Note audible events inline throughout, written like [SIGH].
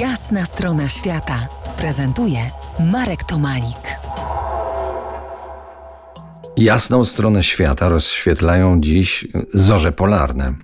Jasna strona świata prezentuje Marek Tomalik. Jasną stronę świata rozświetlają dziś zorze polarne.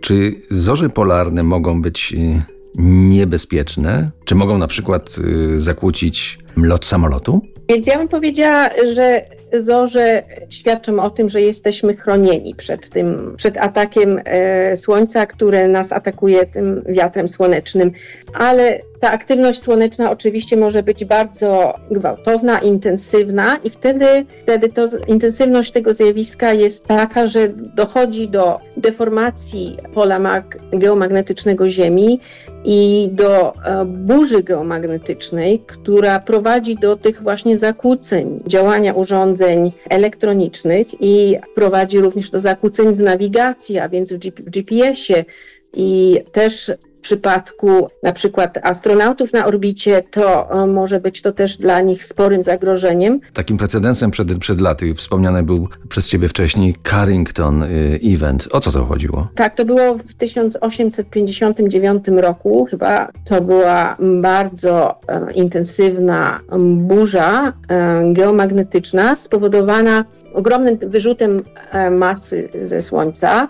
Czy zorze polarne mogą być y, niebezpieczne? Czy mogą na przykład y, zakłócić lot samolotu? Więc ja bym powiedziała, że zorze świadczą o tym, że jesteśmy chronieni przed tym, przed atakiem e, słońca, które nas atakuje tym wiatrem słonecznym. Ale ta aktywność słoneczna oczywiście może być bardzo gwałtowna, intensywna i wtedy, wtedy to, intensywność tego zjawiska jest taka, że dochodzi do deformacji pola mag- geomagnetycznego Ziemi i do e, burzy geomagnetycznej, która prowadzi do tych właśnie zakłóceń działania urządzeń elektronicznych i prowadzi również do zakłóceń w nawigacji, a więc w GPS-ie i też przypadku na przykład astronautów na orbicie, to może być to też dla nich sporym zagrożeniem. Takim precedensem przed, przed laty wspomniany był przez ciebie wcześniej Carrington y, Event. O co to chodziło? Tak, to było w 1859 roku. Chyba to była bardzo e, intensywna burza e, geomagnetyczna spowodowana ogromnym wyrzutem e, masy ze Słońca.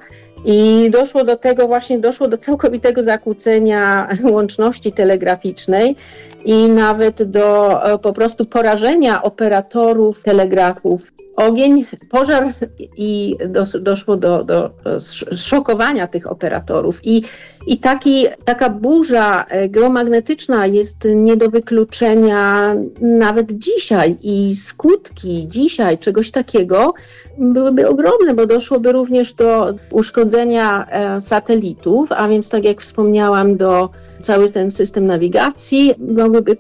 I doszło do tego właśnie, doszło do całkowitego zakłócenia [LAUGHS] łączności telegraficznej i nawet do e, po prostu porażenia operatorów telegrafów. Ogień, pożar i dos, doszło do, do szokowania tych operatorów. I, i taki, taka burza e, geomagnetyczna jest nie do wykluczenia nawet dzisiaj. I skutki dzisiaj czegoś takiego byłyby ogromne, bo doszłoby również do uszkodzenia e, satelitów, a więc tak jak wspomniałam, do cały ten system nawigacji mogłyby e,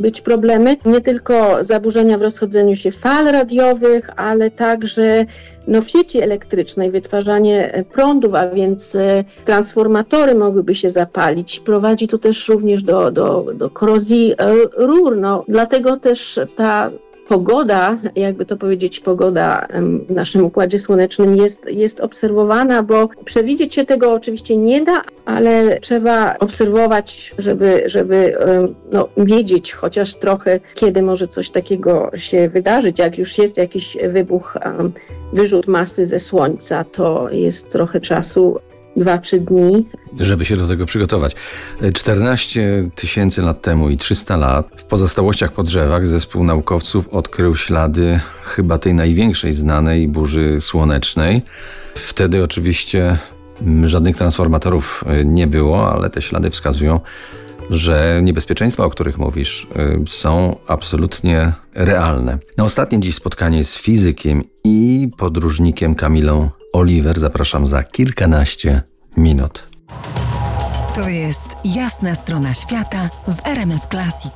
być problemy. Nie tylko zaburzenia w rozchodzeniu się fal radiowych, ale także no, w sieci elektrycznej wytwarzanie e, prądów, a więc transformatory mogłyby się zapalić. Prowadzi to też również do, do, do korozji rur. No, dlatego też ta pogoda, jakby to powiedzieć, pogoda w naszym układzie słonecznym jest, jest obserwowana, bo przewidzieć się tego oczywiście nie da, ale trzeba obserwować, żeby, żeby no, wiedzieć chociaż trochę, kiedy może coś takiego się wydarzyć. Jak już jest jakiś wybuch, wyrzut masy ze Słońca, to jest trochę czasu 2-3 dni. Żeby się do tego przygotować. 14 tysięcy lat temu i 300 lat w pozostałościach po drzewach zespół naukowców odkrył ślady chyba tej największej znanej burzy słonecznej. Wtedy oczywiście żadnych transformatorów e, nie było, ale te ślady wskazują, że niebezpieczeństwa, o których mówisz, e, są absolutnie realne. Na ostatnie dziś spotkanie z fizykiem i podróżnikiem Kamilą Oliver zapraszam za kilkanaście minut. To jest jasna strona świata w RMS Classic.